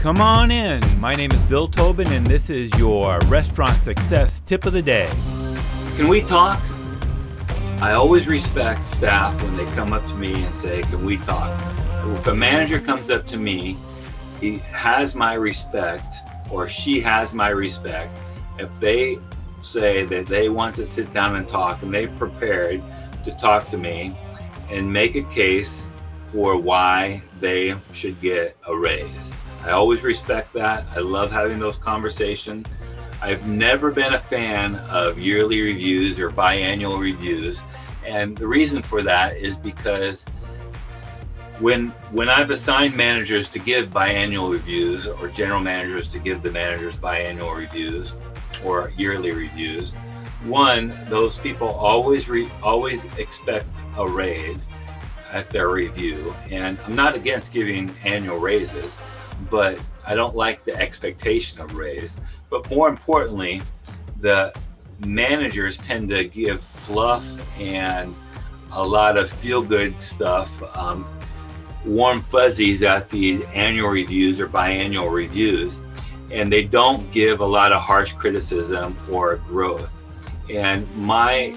Come on in. My name is Bill Tobin, and this is your restaurant success tip of the day. Can we talk? I always respect staff when they come up to me and say, Can we talk? If a manager comes up to me, he has my respect or she has my respect. If they say that they want to sit down and talk and they've prepared to talk to me and make a case for why they should get a raise. I always respect that. I love having those conversations. I've never been a fan of yearly reviews or biannual reviews. And the reason for that is because when when I've assigned managers to give biannual reviews or general managers to give the managers biannual reviews or yearly reviews, one, those people always re, always expect a raise at their review. And I'm not against giving annual raises but I don't like the expectation of raise. But more importantly, the managers tend to give fluff and a lot of feel good stuff, um, warm fuzzies at these annual reviews or biannual reviews, and they don't give a lot of harsh criticism or growth. And my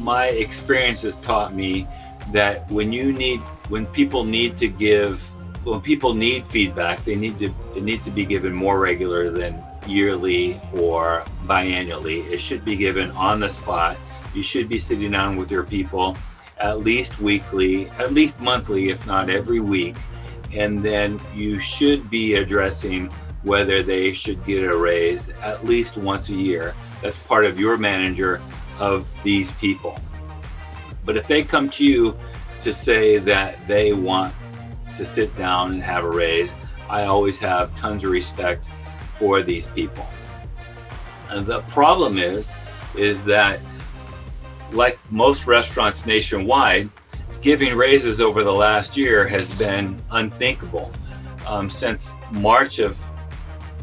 my experience has taught me that when you need when people need to give when people need feedback, they need to it needs to be given more regular than yearly or biannually. It should be given on the spot. You should be sitting down with your people at least weekly, at least monthly, if not every week. And then you should be addressing whether they should get a raise at least once a year. That's part of your manager of these people. But if they come to you to say that they want to sit down and have a raise. I always have tons of respect for these people. And the problem is, is that like most restaurants nationwide, giving raises over the last year has been unthinkable. Um, since March of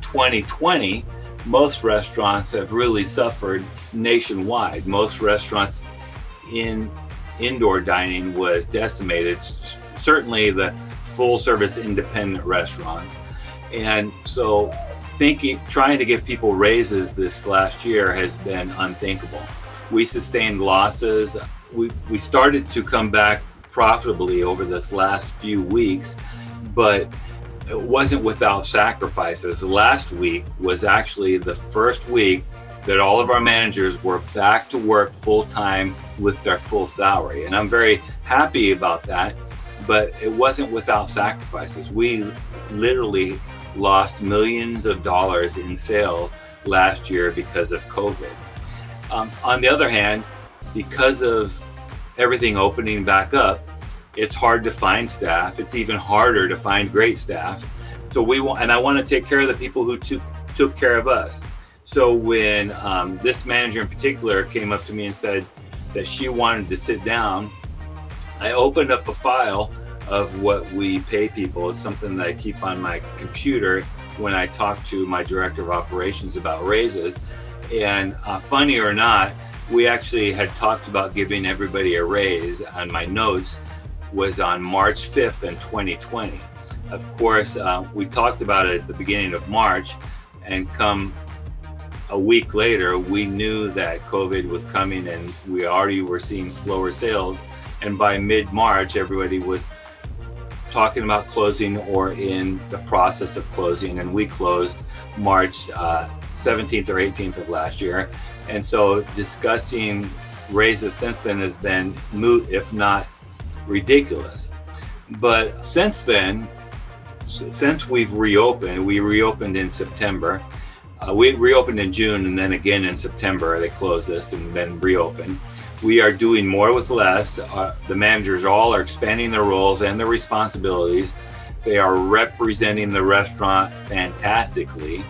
2020, most restaurants have really suffered nationwide. Most restaurants in indoor dining was decimated. Certainly, the full service independent restaurants. And so thinking trying to give people raises this last year has been unthinkable. We sustained losses. We we started to come back profitably over this last few weeks, but it wasn't without sacrifices. Last week was actually the first week that all of our managers were back to work full time with their full salary. And I'm very happy about that but it wasn't without sacrifices. We literally lost millions of dollars in sales last year because of COVID. Um, on the other hand, because of everything opening back up, it's hard to find staff. It's even harder to find great staff. So we want, and I want to take care of the people who took took care of us. So when um, this manager in particular came up to me and said that she wanted to sit down I opened up a file of what we pay people. It's something that I keep on my computer when I talk to my director of operations about raises. And uh, funny or not, we actually had talked about giving everybody a raise on my notes was on March 5th in 2020. Of course, uh, we talked about it at the beginning of March, and come a week later, we knew that COVID was coming and we already were seeing slower sales and by mid March, everybody was talking about closing or in the process of closing. And we closed March uh, 17th or 18th of last year. And so discussing raises since then has been moot, if not ridiculous. But since then, since we've reopened, we reopened in September. Uh, we reopened in June and then again in September. They closed us and then reopened we are doing more with less. Uh, the managers all are expanding their roles and their responsibilities. They are representing the restaurant fantastically.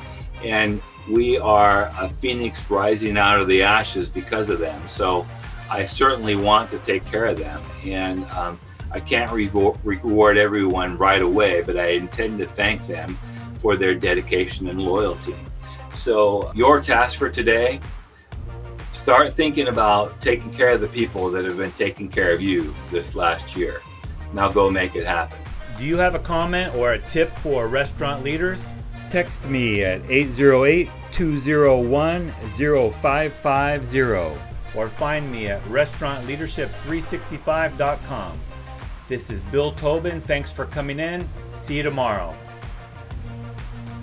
And we are a phoenix rising out of the ashes because of them. So I certainly want to take care of them. And um, I can't reward everyone right away, but I intend to thank them for their dedication and loyalty. So, your task for today start thinking about taking care of the people that have been taking care of you this last year. Now go make it happen. Do you have a comment or a tip for restaurant leaders? Text me at 808 201 0550 or find me at restaurantleadership365.com. This is Bill Tobin. Thanks for coming in. See you tomorrow.